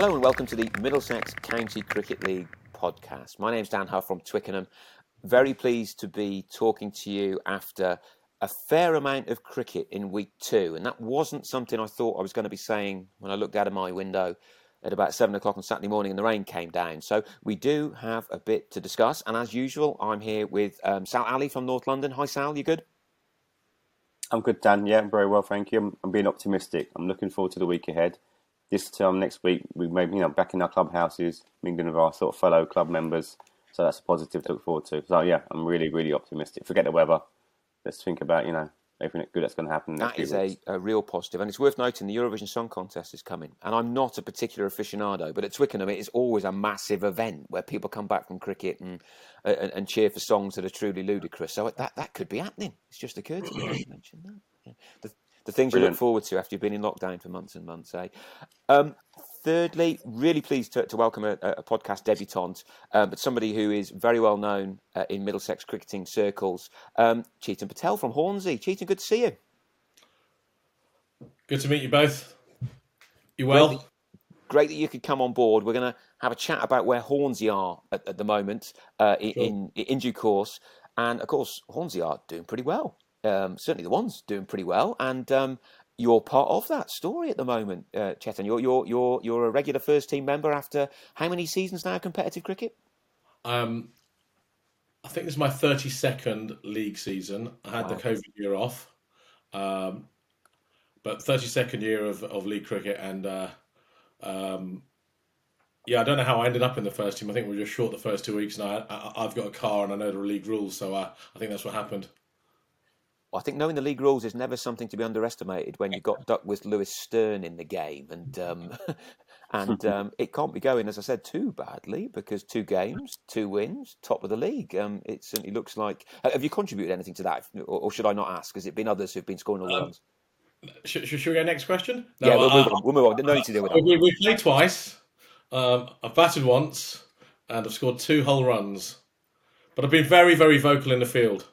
Hello and welcome to the Middlesex County Cricket League podcast. My name's Dan Huff from Twickenham. Very pleased to be talking to you after a fair amount of cricket in week two. And that wasn't something I thought I was going to be saying when I looked out of my window at about seven o'clock on Saturday morning and the rain came down. So we do have a bit to discuss. And as usual, I'm here with um, Sal Ali from North London. Hi, Sal. You good? I'm good, Dan. Yeah, very well, thank you. I'm, I'm being optimistic. I'm looking forward to the week ahead. This time next week, we may, you know, back in our clubhouses, mingling with our sort of fellow club members. So that's a positive to look forward to. So yeah, I'm really, really optimistic. Forget the weather. Let's think about, you know, everything good that's going to happen. That is a, a, real positive, and it's worth noting the Eurovision Song Contest is coming. And I'm not a particular aficionado, but at Twickenham it is always a massive event where people come back from cricket and uh, and, and, cheer for songs that are truly ludicrous. So that that could be happening. It's just occurred to me. I mentioned that. Yeah. The, the things Brilliant. you look forward to after you've been in lockdown for months and months, eh? Um, thirdly, really pleased to, to welcome a, a, podcast debutante, uh, but somebody who is very well known uh, in Middlesex cricketing circles, um, Chetan Patel from Hornsey. Chetan, good to see you. Good to meet you both. You well? Great, great that you could come on board. We're going to have a chat about where Hornsey are at, at the moment uh, sure. in, in due course. And of course, Hornsey are doing pretty well. Um, certainly the ones doing pretty well. And um, you're part of that story at the moment, uh, Chetan. You're you're you're you're a regular first team member after how many seasons now? Competitive cricket. Um, I think this is my thirty second league season. I had wow. the COVID year off, um, but thirty second year of, of league cricket, and uh, um, yeah, I don't know how I ended up in the first team. I think we were just short the first two weeks, and I, I, have got a car and I know the league rules, so I, uh, I think that's what happened. I think knowing the league rules is never something to be underestimated when you got Duckworth Lewis Stern in the game, and um, and um, it can't be going, as I said, too badly because two games, two wins, top of the league. Um, it certainly looks like. Have you contributed anything to that, or, or should I not ask? Has it been others who've been scoring all the um, runs? Should, should, we go next question? No, yeah, we'll, uh, move on. We'll move on. No need to deal with that. We, we played twice. Um, I've batted once, and I've scored two whole runs, but I've been very, very vocal in the field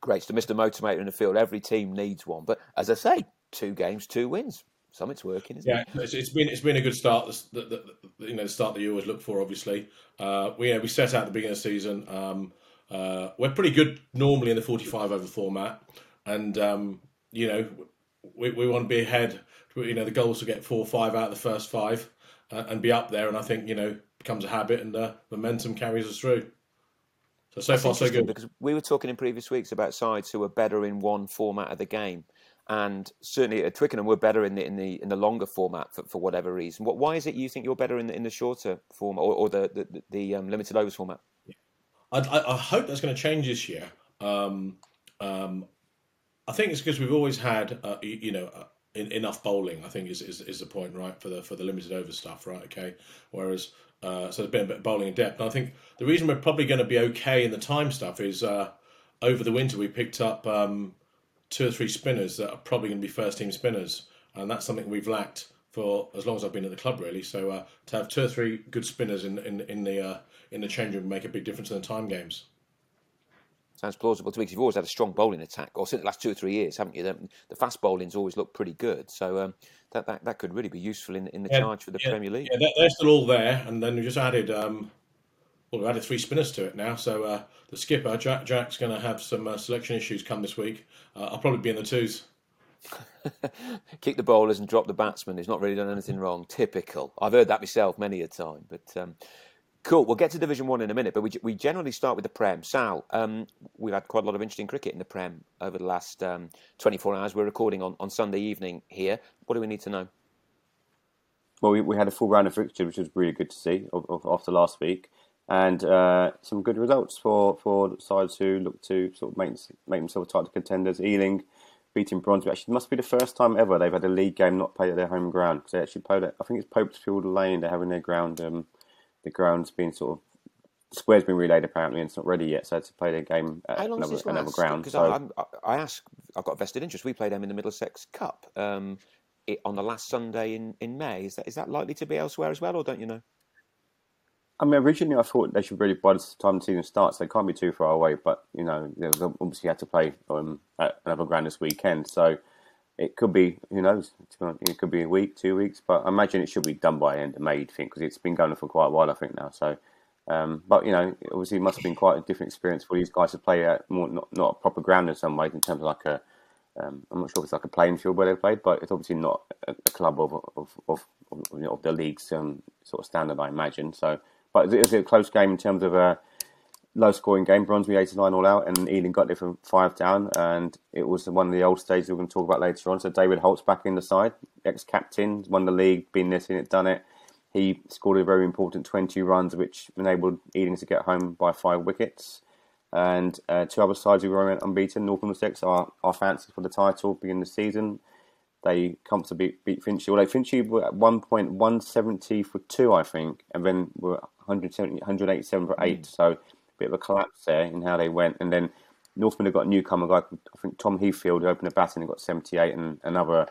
great. So Mr. Motivator in the field. Every team needs one. But as I say, two games, two wins. Something's working, yeah, it? it's, it's been it's been a good start. The, the, the, you know, the start that you always look for. Obviously, uh, we we set out at the beginning of the season. Um, uh, we're pretty good normally in the forty-five over format, and um, you know, we, we want to be ahead. You know, the goal is to get four or five out of the first five uh, and be up there. And I think you know becomes a habit, and uh, momentum carries us through. So so That's far so good. Because we were talking in previous weeks about sides who are better in one format of the game, and certainly at Twickenham we're better in the in the in the longer format for, for whatever reason. What why is it you think you're better in the in the shorter format or, or the, the, the um, limited overs format? I, I, hope that's going to change this year. Um, um, I think it's because we've always had uh, you, you, know. Uh, enough bowling, I think, is, is is the point, right? For the for the limited over stuff, right? Okay. Whereas uh, so there's been a bit of bowling in depth. And I think the reason we're probably going to be okay in the time stuff is uh, over the winter we picked up um, two or three spinners that are probably going to be first team spinners, and that's something we've lacked for as long as I've been at the club, really. So uh, to have two or three good spinners in in, in the uh, in the change room make a big difference in the time games. Sounds plausible to me you've always had a strong bowling attack, or since the last two or three years, haven't you? The, the fast bowling's always looked pretty good. So um, that, that that could really be useful in in the yeah, charge for the yeah, Premier League. Yeah, they're still all there, and then we just added. Um, well, we've added three spinners to it now. So uh, the skipper Jack Jack's going to have some uh, selection issues come this week. Uh, I'll probably be in the twos. Kick the bowlers and drop the batsman. He's not really done anything wrong. Typical. I've heard that myself many a time. But um, Cool. We'll get to Division One in a minute, but we, we generally start with the Prem. Sal, um, we've had quite a lot of interesting cricket in the Prem over the last um, 24 hours. We're recording on, on Sunday evening here. What do we need to know? Well, we, we had a full round of fixtures, which was really good to see after last week, and uh, some good results for, for sides who look to sort of make, make themselves title contenders. Ealing beating Brondesbury. Actually, must be the first time ever they've had a league game not played at their home ground. They actually played at, I think it's Popesfield Lane, they're having their ground. Um, the ground's been sort of the square's been relayed apparently and it's not ready yet, so had to play their game at another, another ground. Because so. I, I, ask, I've got a vested interest. We played them in the Middlesex Cup um, it, on the last Sunday in, in May. Is that is that likely to be elsewhere as well, or don't you know? I mean, originally I thought they should really by the time the season starts, they can't be too far away. But you know, they obviously had to play um, at another ground this weekend, so it could be, who knows? It could be a week, two weeks, but I imagine it should be done by end of May, I think, because it's been going on for quite a while, I think now. So, um, but you know, obviously, it must have been quite a different experience for these guys to play at more not, not a proper ground in some ways, in terms of like a, um, I'm not sure if it's like a playing field where they played, but it's obviously not a, a club of of of, of, of the league's um, sort of standard, I imagine. So, but is it a close game in terms of. Uh, low scoring game. Brondesbury 89 all out, and Ealing got there from five down. And it was one of the old stages we're going to talk about later on. So David Holt's back in the side, ex captain, won the league, been there, seen it, done it. He scored a very important 20 runs, which enabled Ealing to get home by five wickets. And uh, two other sides who were unbeaten, North Middlesex, are, are fancy for the title beginning of the season. They comfortably beat, beat Finchley. Well, Although Finchley were at one point 170 for two, I think, and then were 170, 187 for eight. Mm. So bit of a collapse there in how they went. And then Northman have got a newcomer guy, I think Tom Heathfield, who opened a batting and got 78, and another,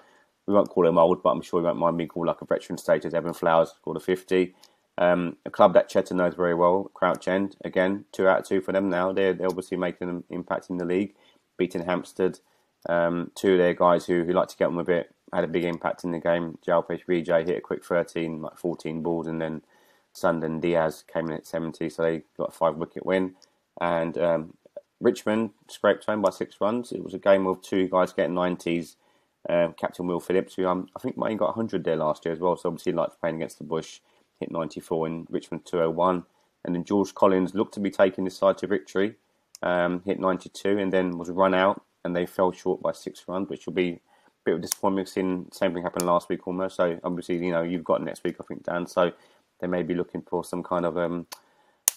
we won't call him old, but I'm sure he won't mind being called like a veteran status. Evan Flowers scored a 50. Um, a club that Chetan knows very well, Crouch End, again, two out of two for them now. They're, they're obviously making an impact in the league, beating Hampstead. Um, two of their guys who, who like to get on with it had a big impact in the game. Jalpesh Vijay hit a quick 13, like 14 balls, and then Sundon Diaz came in at 70, so they got a five wicket win. And um, Richmond scraped home by six runs. It was a game of two guys getting 90s. Um, Captain Will Phillips, who um, I think might have got 100 there last year as well, so obviously he likes playing against the bush, hit 94 in Richmond 201. And then George Collins looked to be taking this side to victory, um, hit 92, and then was run out, and they fell short by six runs, which will be a bit of disappointment. Seeing the same thing happen last week almost. So obviously, you know, you've got next week, I think, Dan. So they may be looking for some kind of um,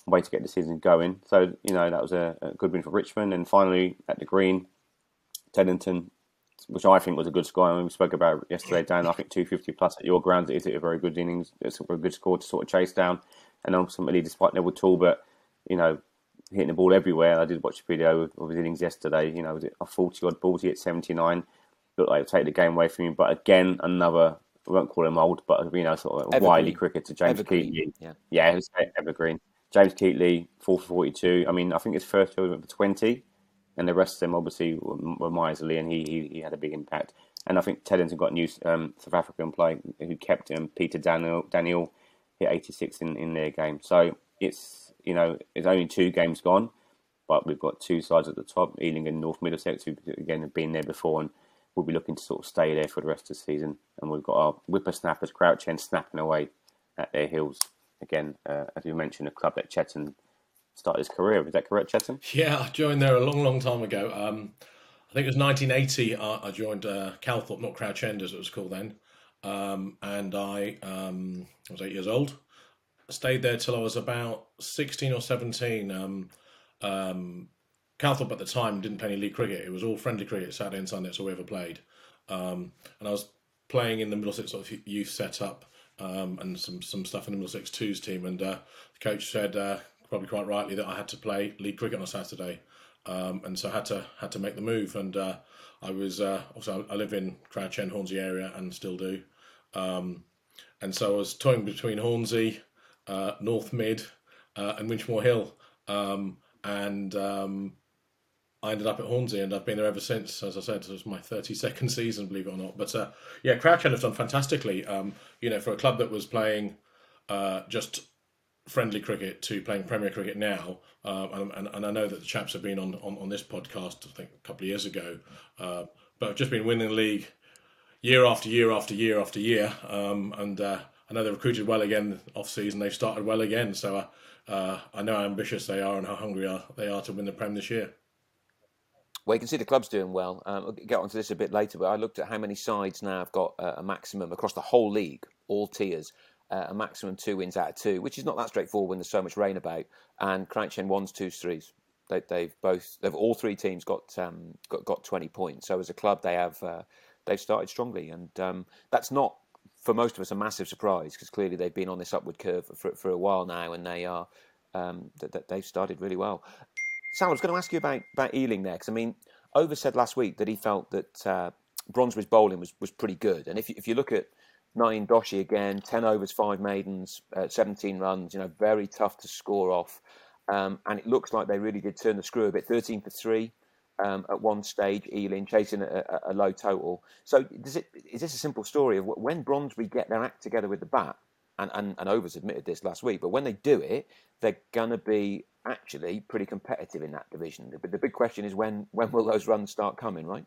way to get the season going. So you know that was a, a, good win for Richmond. And finally at the Green, Teddington, which I think was a good score. I mean, we spoke about yesterday, Dan. I think 250 plus at your grounds is a very good innings. It's a good score to sort of chase down. And ultimately, despite Neville Talbot, you know, hitting the ball everywhere. I did watch a video of his innings yesterday. You know, was it a 40 odd balls? He hit 79. Looked like take the game away from him. But again, another we won't call him old, but you know, sort of evergreen. wily cricketer, James Keatley. Yeah, yeah, evergreen. James Keatley, four for forty-two. I mean, I think his first went for twenty, and the rest of them obviously were, were miserly, and he, he, he had a big impact. And I think Teddington got a new um, South African player who kept him. Peter Daniel Daniel hit eighty-six in, in their game. So it's you know it's only two games gone, but we've got two sides at the top, Ealing and North Middlesex, who again have been there before and we'll be looking to sort of stay there for the rest of the season. And we've got our whippersnappers Crouch End snapping away at their heels. Again, uh, as you mentioned, a club that Chetan started his career. Is that correct, Chetan? Yeah, I joined there a long, long time ago. Um, I think it was 1980. I, I joined uh, Calthorpe, not Crouch End as it was called then. Um, and I um, was eight years old. I stayed there till I was about 16 or 17. Um, um, Calthorpe at the time didn't play any league cricket. It was all friendly cricket, Saturday and Sunday. All we ever played. Um, and I was playing in the Middlesex sort of youth setup um, and some some stuff in the Middlesex twos team. And uh, the coach said, uh, probably quite rightly, that I had to play league cricket on a Saturday, um, and so I had to had to make the move. And uh, I was uh, also I live in Crouch End, Hornsey area, and still do. Um, and so I was toying between Hornsey, uh, North Mid, uh, and Winchmore Hill. Um, and um, I ended up at Hornsey and I've been there ever since. As I said, it was my 32nd season, believe it or not. But uh, yeah, Crouch End have done fantastically. Um, you know, for a club that was playing uh, just friendly cricket to playing Premier cricket now, uh, and, and, I know that the chaps have been on, on, on this podcast, I think, a couple of years ago, uh, but I've just been winning the league year after year after year after year. Um, and uh, I know they recruited well again off season. They've started well again. So uh, I know how ambitious they are and how hungry are, they are to win the Prem this year. Well, you can see the club's doing well. Um, I'll get onto this a bit later, but I looked at how many sides now have got uh, a maximum across the whole league, all tiers, uh, a maximum two wins out of two, which is not that straightforward when there's so much rain about. And Crouch End ones, twos, threes. They, have both, they've all three teams got um, got got twenty points. So as a club, they have uh, they've started strongly, and um, that's not for most of us a massive surprise because clearly they've been on this upward curve for, for a while now, and they are um, that, they've started really well. Sal, I was going to ask you about, about Ealing there, because I mean, Over said last week that he felt that uh, bowling was, was pretty good. And if you, if you look at Naeem Doshi again, 10 overs, 5 maidens, uh, 17 runs, you know, very tough to score off. Um, and it looks like they really did turn the screw a bit. 13 for 3, um, at one stage, Ealing chasing a, a, low total. So is, it, is this a simple story of when Brondesbury get their act together with the bat, and, and, and Overs admitted this last week, but when they do it, they're going to be actually pretty competitive in that division. But the big question is when when will those runs start coming, right?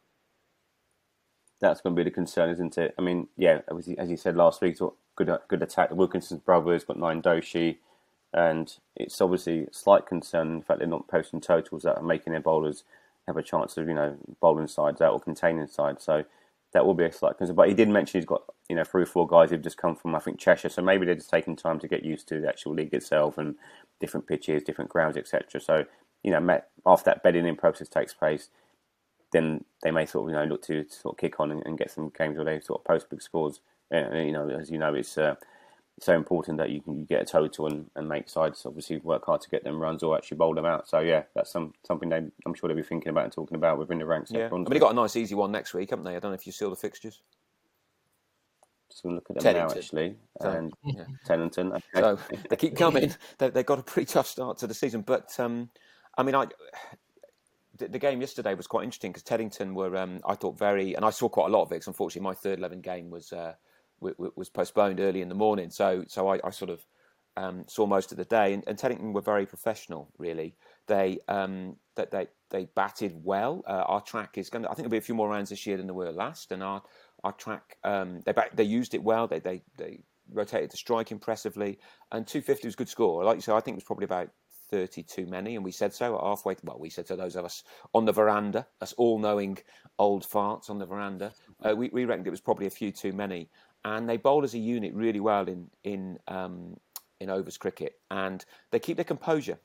That's going to be the concern, isn't it? I mean, yeah, as you said last week, good good attack. The Wilkinson brothers got Naeem Doshi, and it's obviously a slight concern. In fact, they're not posting totals that are making their bowlers have a chance of you know bowling sides out or containing sides. So that will be a slight concern. But he did mention he's got you know three or four guys who've just come from I think Cheshire, so maybe they're just taking time to get used to the actual league itself and different pitches, different grounds, etc. So you know after that bedding in process takes place, then they may sort of you know look to sort of kick on and, and get some games where they sort of post big scores. Uh, you know, as you know, it's uh, so important that you can you get a total and, and make sides obviously work hard to get them runs or actually bowl them out. So yeah, that's some something they I'm sure they'll be thinking about and talking about within the ranks. Yeah, I mean, they got a nice easy one next week, haven't they? I don't know if you saw the fixtures. Just going to look at them Teddington. now, actually. So, and yeah. Okay. So they keep coming. they, have got a pretty tough start to the season, but um, I mean, I the, game yesterday was quite interesting because Teddington were, um, I thought, very, and I saw quite a lot of it. unfortunately, my third eleven game was. Uh, was postponed early in the morning. So so I, I sort of um, saw most of the day, and, and, Teddington were very professional. Really, they um, that they they batted well. Uh, our track is going. to... I think there'll be a few more rounds this year than there were last, and our our track um, they they used it well. They they they rotated the strike impressively, and 250 was a good score. Like you said, I think it was probably about 30 too many, and we said so at halfway. Well, we said to those of us on the veranda, us all knowing old farts on the veranda, uh, we, we reckoned it was probably a few too many and they bowl as a unit really well in in um, in overs cricket, and they keep their composure,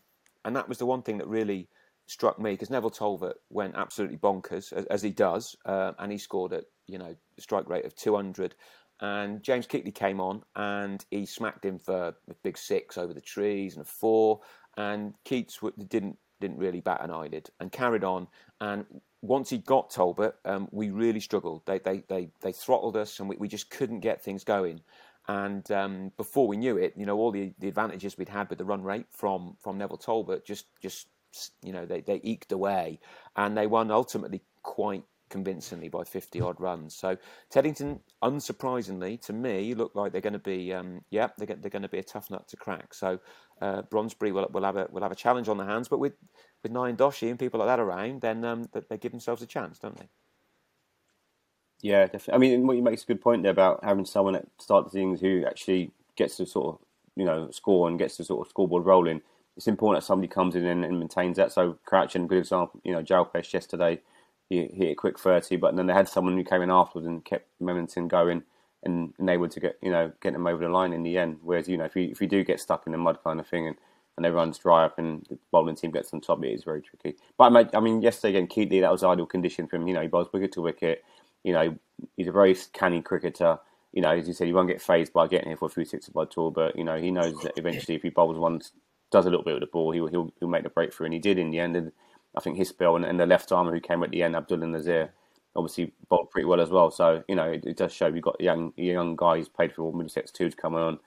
and that was the one thing that really struck me because Neville Talbot went absolutely bonkers as, as he does, uh, and he scored at you know strike rate of 200. And James Keatley came on and he smacked him for a big six over the trees and a four. And Keats didn't didn't really bat an eyelid and carried on. And once he got Talbot, um, we really struggled. They, they, they, they throttled us and we, we just couldn't get things going. And um, before we knew it, you know, all the, the advantages we'd had with the run rate from, from Neville Talbot just, just you know, they, they eked away. And they won ultimately quite convincingly by 50 odd runs. So Teddington, unsurprisingly to me, look like they're going to be, um, yeah, they're, they're going to be a tough nut to crack. So uh, Brondesbury will, will have a will have a challenge on their hands, but with with Naeem Doshi and people like that around, then um, they give themselves a chance, don't they? Yeah, definitely. I mean, what you make is a good point there about having someone at start the things who actually gets to sort of you know score and gets the sort of scoreboard rolling. It's important that somebody comes in and, and maintains that. So Crouch End, good example. You know, Jalpesh yesterday, he hit a quick thirty, but then they had someone who came in afterwards and kept momentum going and enabled to get you know get them over the line in the end. Whereas you know if you if you do get stuck in the mud kind of thing and and everyone's dry up and the bowling team gets on top, of it, is very tricky. But I mean, yesterday again, Keatley, that was ideal condition for him. You know, he bowls wicket to wicket. You know, he's a very canny cricketer. You know, as you said, he won't get phased by getting here for a few sixes by tour, but you know, he knows that eventually, if he bowls one, does a little bit with the ball, he'll he'll, he'll make the breakthrough, and he did in the end. And I think his spell and, and the left armer who came at the end, Abdullah Nazir, obviously bowled pretty well as well. So you know, it, it does show you've got young young guys paid for all Middlesex two to come on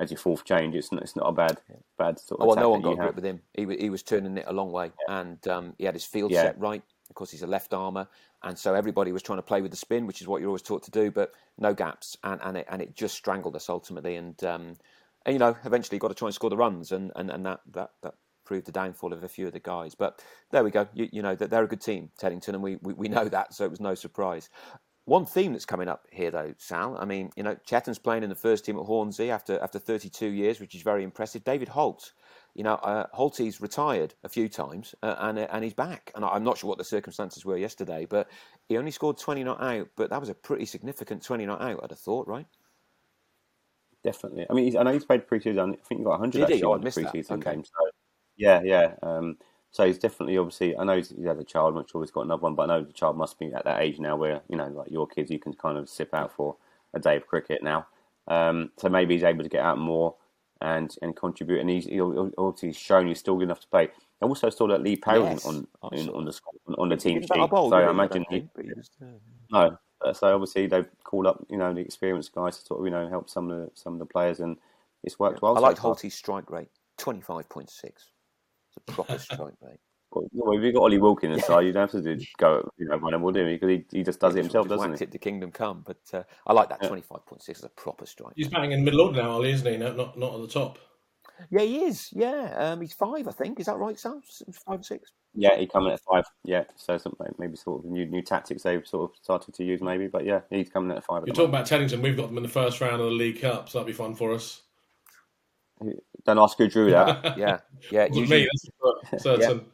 as your fourth change. It's not, it's not a bad bad sort of. Oh, well, no one got grip with him. He he was turning it a long way, yeah. and um, he had his field yeah. set right. Of course, he's a left armer, and so everybody was trying to play with the spin, which is what you're always taught to do, but no gaps, and and it and it just strangled us ultimately, and um, and you know eventually you've got to try and score the runs, and and, and that that that proved the downfall of a few of the guys. But there we go. You, you know that they're a good team, Teddington, and we, we, we know that, so it was no surprise. One theme that's coming up here, though, Sal. I mean, you know, Chetan's playing in the first team at Hornsey after after 32 years, which is very impressive. David Holt, you know, uh, Holty's retired a few times uh, and uh, and he's back. And I'm not sure what the circumstances were yesterday, but he only scored 20 not out. But that was a pretty significant 20 not out, I'd have thought, right? Definitely. I mean, I know he's played preseason. I think he got 100 Did actually he? Oh, preseason okay. games. So, yeah, yeah. Um, so he's definitely, obviously, I know he's, he's had a child. I'm not sure he's got another one, but I know the child must be at that age now where you know, like your kids, you can kind of sip out for a day of cricket now. Um, so maybe he's able to get out more and and contribute. And he's he obviously shown he's still good enough to play. I also saw that Lee Powell yes, on on, on the on the team sheet. So I imagine he, uh, no. So obviously they've called up you know the experienced guys to sort of you know help some of the some of the players, and it's worked well. I like Holty's strike rate, twenty five point six. It's a proper strike mate. Well, if you've got Ollie Wilkin inside, you don't have to do, go, you know, run him all do because he, he just does it himself, just doesn't he? it to Kingdom Come, but uh, I like that Yeah. twenty five point six as a proper strike. He's batting in middle order now, Ollie, isn't he? No, not not at the top. Yeah, he is. Yeah, um, he's five, I think. Is that right, Sam? S- Five, six. Yeah, he coming at five. Yeah, so something maybe sort of new new tactics they've sort of started to use, maybe. But yeah, he's coming at five. You're the talking about Teddington. We've got them in the first round of the League Cup, so that'd be fun for us. Moment. Don't ask who drew that. Yeah, yeah. Wasn't usually- me, that's for certain.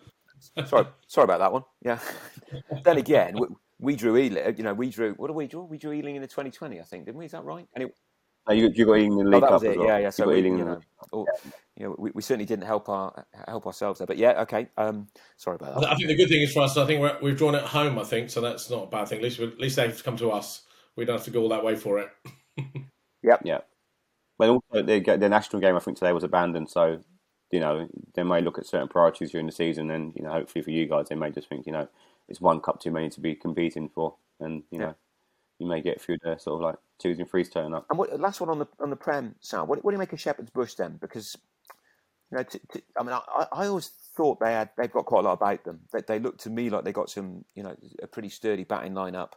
sorry, sorry about that one. Yeah. then again, we, we drew Ealing. You know, we drew. What did we draw? We drew Ealing in the 2020, I think, didn't we? Is that right? Anyway, no, you, you got Ealing in the oh, League that Cup was as it. well. Yeah, yeah. You So got we, Ealing you in the- know, oh, you know, we, we certainly didn't help our help ourselves there. But yeah, okay. Um, sorry about that. I think the good thing is for us. I think we're, we've drawn it at home. I think so. That's not a bad thing. At least at least they have to come to us. We don't have to go all that way for it. Yep. Yeah. But also, their, their national game, I think, today was abandoned. So, you know, they may look at certain priorities during the season. And, you know, hopefully for you guys, they may just think, you know, it's one cup too many to be competing for. And, you know, you may get through the sort of like twos and threes turn up. And what, last one on the on the Prem, Sam. What, what do you make of Shepherd's Bush then? Because you know, I mean, I, I always thought they had they've got quite a lot about them. They, they look to me like they got some, you know, a pretty sturdy batting lineup,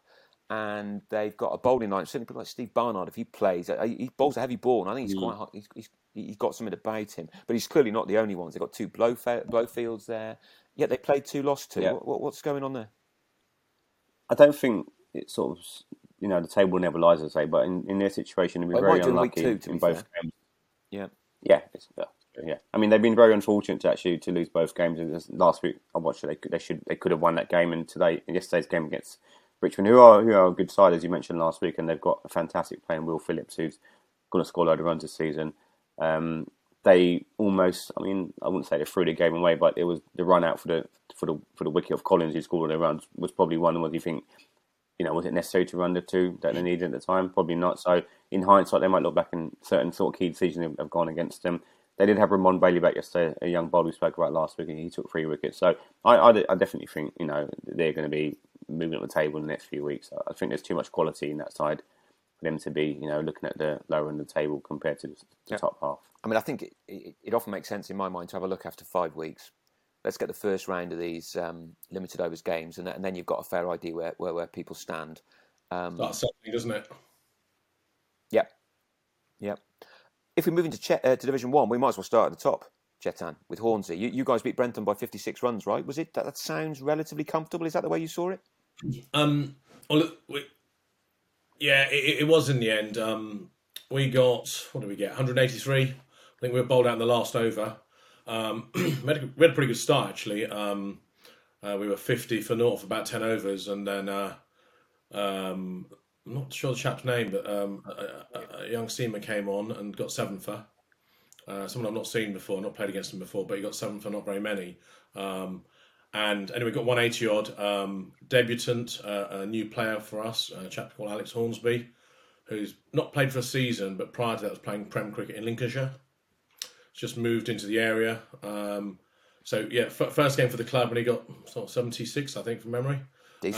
and they've got a bowling line. Certainly, people like Steve Barnard, if he plays, uh, he bowls a heavy ball, and I think he's Mm. quite hot. He's, he's he's got something about him, but he's clearly not the only ones. They've got two blow, Blowfields there. Yet they played two, lost two. Yeah. What, what, what's going on there? I don't think it's sort of, you know, the table never lies, I say, but in, in their situation, they've been very might do in week unlucky two, in be both fair. games. Yeah. Yeah, it's, yeah, yeah. I mean, they've been very unfortunate to actually to lose both games. And Last week, I watched it. They could, they should, they could have won that game. And today, yesterday's game against Richmond, who are who are a good side as you mentioned last week, and they've got a fantastic player Will Phillips, who's going to score a load of runs this season. Um, they almost, I mean, I wouldn't say they threw the game away, but it was the run out for the for the for the wicket of Collins, who scored all their runs, was probably one where you think you know, was it necessary to run the two that they needed at the time? Probably not. So in hindsight, they might look back and certain sort of key decisions have, have gone against them. They did have Ramon Bailey back yesterday, a young bowler we spoke about last week, and he took three wickets. So I, I, I definitely think, you know, they're going to be moving up the table in the next few weeks. I think there's too much quality in that side for them to be, you know, looking at the lower end of the table compared to the, the Yeah. top half. I mean, I think it, it, it often makes sense in my mind to have a look after five weeks. Let's get the first round of these um, limited overs games, and, then- and then you've got a fair idea where, where, where people stand. Um, That's something, doesn't it? Yep, yep. If we move into che- uh, to Division One, we might as well start at the top. Chetan with Hornsey. You, you guys beat Brentham by 56 runs, right? Was it that, that sounds relatively comfortable? Is that the way you saw it? Um, well, we, yeah, it, it was in the end. Um, we got what did we get? 183. I think we were bowled out in the last over. Um, we, had a, we had a pretty good start actually. Um, uh, we were 50 for naught for about 10 overs, and then uh, um, I'm not sure the chap's name, but um, a, a, a young seamer came on and got seven for. Uh, someone I've not seen before, not played against him before, but he got seven for not very many. Um, and anyway, got 180 odd. Um, debutant, uh, a new player for us, a chap called Alex Hornsby, who's not played for a season, but prior to that was playing Prem cricket in Lincolnshire. Just moved into the area. Um, so yeah, f- first game for the club, and he got sort of 76, I think, from memory.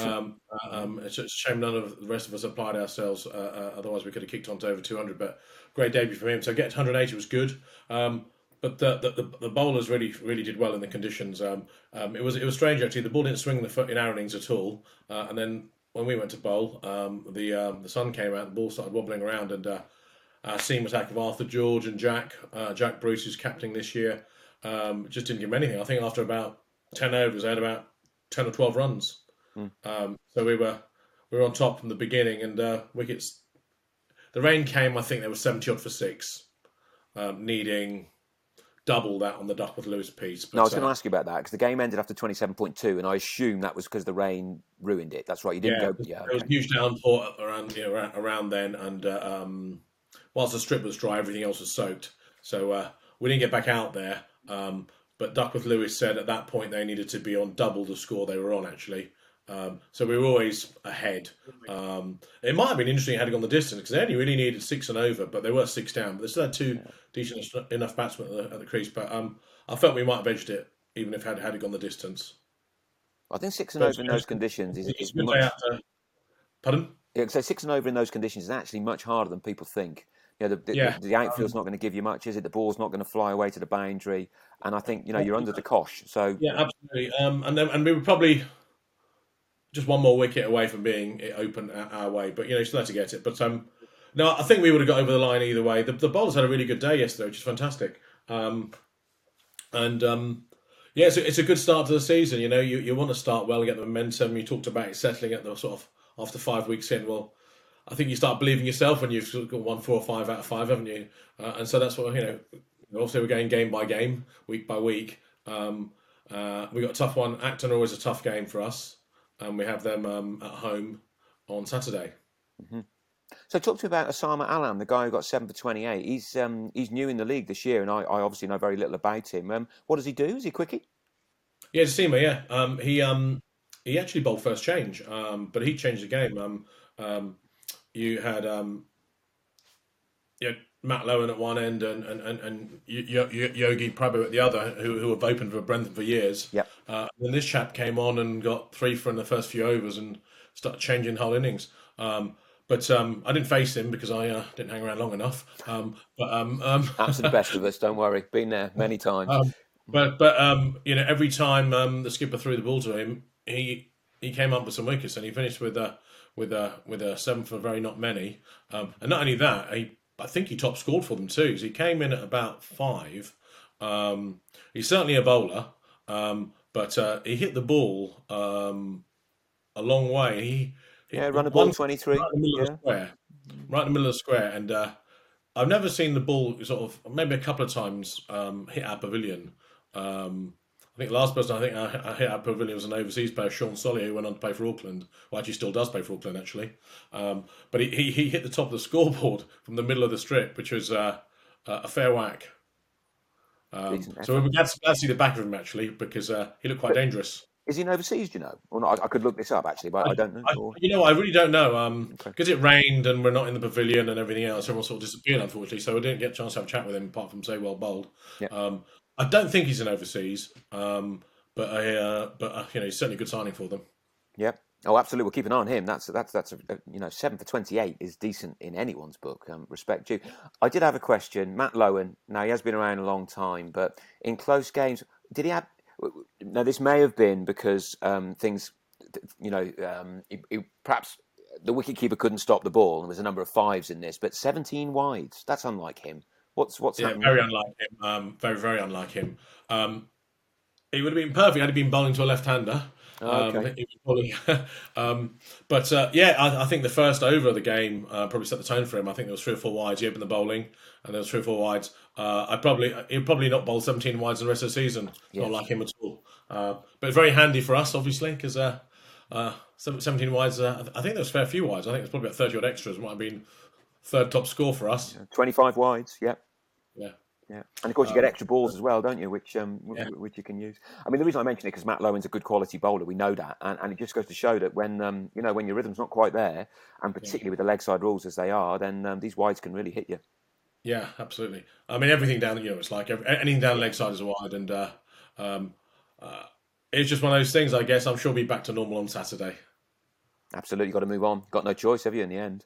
Um, uh, um, it's just a shame none of the rest of us applied ourselves. Uh, uh, otherwise, we could have kicked on to over 200. But great debut from him. So get 180 was good. Um, but the, the, the, bowlers really really did well in the conditions. Um, um, it was it was strange actually. The ball didn't swing in the foot in our innings at all. Uh, and then when we went to bowl, um, the um, the sun came out. The ball started wobbling around, and uh, our seam attack of Arthur George and Jack uh, Jack Bruce, who's captaining this year, um, just didn't give him anything. I think after about 10 overs, they had about 10 or 12 runs. Um, so we were we were on top from the beginning, and uh, wickets. The rain came. I think there was seventy odd for six, um, needing double that on the Duckworth Lewis piece. But, no, I was uh, going to ask you about that because the game ended after 27.2, and I assume that was because the rain ruined it. That's right. You didn't Yeah, go. Yeah. there was okay. huge downpour around you know, around, around then, and uh, um, whilst the strip was dry, everything else was soaked. So uh, we didn't get back out there. Um, but Duckworth Lewis said at that point they needed to be on double the score they were on actually. Um, so we were always ahead. Um, it might have been interesting had it gone the distance because they only really needed six and over, but they were six down. But they still had two decent enough batsmen at the, at the crease. But um, I felt we might have edged it even if had had it gone the distance. I think six and over in those conditions is, It's is good much, day after. Pardon? Yeah, so six and over in those conditions is actually much harder than people think You know, the, the, Yeah. the outfield's not going to give you much, is it? The ball's not going to fly away to the boundary, and I think you know you're under the cosh. So Yeah, absolutely. Um, and then and we were probably just one more wicket away from being it open our, way, but you know, still had to get it. But um, no, I think we would have got over the line either way. The, the bowlers had a really good day yesterday, which is fantastic. Um, and um, yeah, a, it's a good start to the season. You know, you, you want to start well, get the momentum. You talked about it settling at the sort of after five weeks in. Well, I think you start believing yourself when you've got one, four, or five out of five, haven't you? Uh, and so that's what you know. Obviously, we're going game by game, week by week. Um, uh, we got a tough one. Acton always a tough game for us, and we have them um, at home on Saturday. So talk to me about Osama Alam, the guy who got seven for twenty-eight. He's um, he's new in the league this year, and I, I obviously know very little about him. Um, what does he do? Is he quickie? Yeah, Jacima, yeah. Um, he um, he actually bowled first change, um, but he changed the game. Um, um, you had um, you Matt Lowen at one end and and and, and Yo- Yo- Yogi Prabhu at the other, who who have opened for Brentham for years. Yep. Uh, and this chap came on and got three for in the first few overs and started changing whole innings. Um, but um, I didn't face him because I uh, didn't hang around long enough. Um, but um, um, Absolute best of us. Don't worry, been there many times. um, but but um, you know, every time um, the skipper threw the ball to him, he he came up with some wickets, and he finished with a with a with a seven for very not many. Um, and not only that, he I think he top scored for them too. So he came in at about five. Um, he's certainly a bowler, um, but uh, he hit the ball um, a long way. He yeah, run a ball one- twenty-three. right in the middle Yeah. of the square, right in the middle of the square, and uh, I've never seen the ball sort of maybe a couple of times um, hit our pavilion. Um, I think the last person I think I, I hit our pavilion was an overseas player, Sean Solia, who went on to play for Auckland. Well, actually, still does play for Auckland actually. Um, but he, he he hit the top of the scoreboard from the middle of the strip, which was uh, a fair whack. Um, so we were glad to, see the back of him actually because uh, he looked quite dangerous. Is he in overseas? Do you know? Or not? I, I could look this up actually, but I, don't know. I, you know, I really don't know. Um, Okay. because it rained and we're not in the pavilion and everything else. Everyone sort of disappeared, unfortunately. So we didn't get a chance to have a chat with him, apart from say, well, bold. Yeah. Um, I don't think he's in overseas. Um, but uh, but uh, you know, he's certainly a good signing for them. Yeah. Oh, absolutely. We'll keep an eye on him. That's that's that's a, a- you know seven for twenty-eight is decent in anyone's book. Um, respect due. I did have a question. Matt Lowen. Now he has been around a long time, but in close games, did he have? Now this may have been because um, things, you know, um, perhaps the wicketkeeper couldn't stop the ball, and there's a number of fives in this. But seventeen wides. That's unlike him. What's what's Yeah, happening? very unlike him. Um, very, very unlike him. Um, it would have been perfect had he been bowling to a left-hander. Oh, Um, okay. he was um, but uh, yeah, I, I think the first over of the game uh, probably set the tone for him. I think there was three or four wides. He opened the bowling, and there was three or four wides. Uh, I probably he'll probably not bowl seventeen wides the rest of the season. Yes. Not like him at all. Uh, but very handy for us, obviously, because uh, uh, seven- seventeen wides. Uh, I think there was a fair few wides. I think there's probably about thirty odd extras. Might have been third top score for us. Twenty-five wides. Yep. Yeah. Yeah, and of course you get extra balls as well, don't you? Which um, Yeah. which you can use. I mean, the reason I mention it because Matt Lowen's a good quality bowler. We know that, and, and it just goes to show that when um, you know when your rhythm's not quite there, and particularly with the leg side rules as they are, then um, these wides can really hit you. Yeah, absolutely. I mean, everything down, you know, it's like every, anything down the leg side is a wide, and uh, um, uh, it's just one of those things. I guess I'm sure we'll be back to normal on Saturday. Absolutely, got to move on. Got no choice, have you? In the end.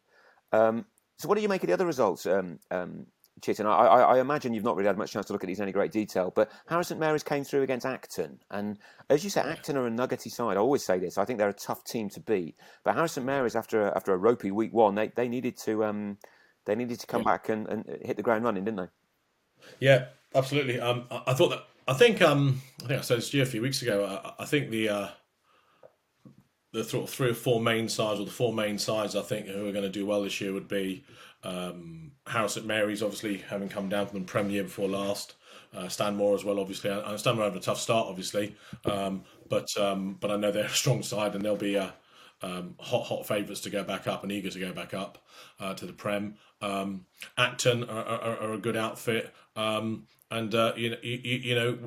Um, so, what do you make of the other results, um, um? I, I, I imagine you've not really had much chance to look at these in any great detail, but Harrow St Mary's came through against Acton, and as you say, Acton are a nuggety side. I always say this. I think they're a tough team to beat. But Harrow St Mary's, after a, after a ropey week one, they, they needed to um, they needed to come back and, and hit the ground running, didn't they? Yeah, absolutely. Um, I, I thought that. I think. Um, I think I said this to you a few weeks ago. I, I think the uh, the three or four main sides, or the four main sides, I think who are going to do well this year would be um, Harrow St Mary's, obviously having come down from the Premier before last. Uh, Stanmore as well, obviously. I, Stanmore had a tough start, obviously, um, but um, but I know they're a strong side and they'll be uh, um, hot hot favourites to go back up and eager to go back up uh, to the Prem. Um, Acton are, are, are a good outfit, um, and uh, you know you you know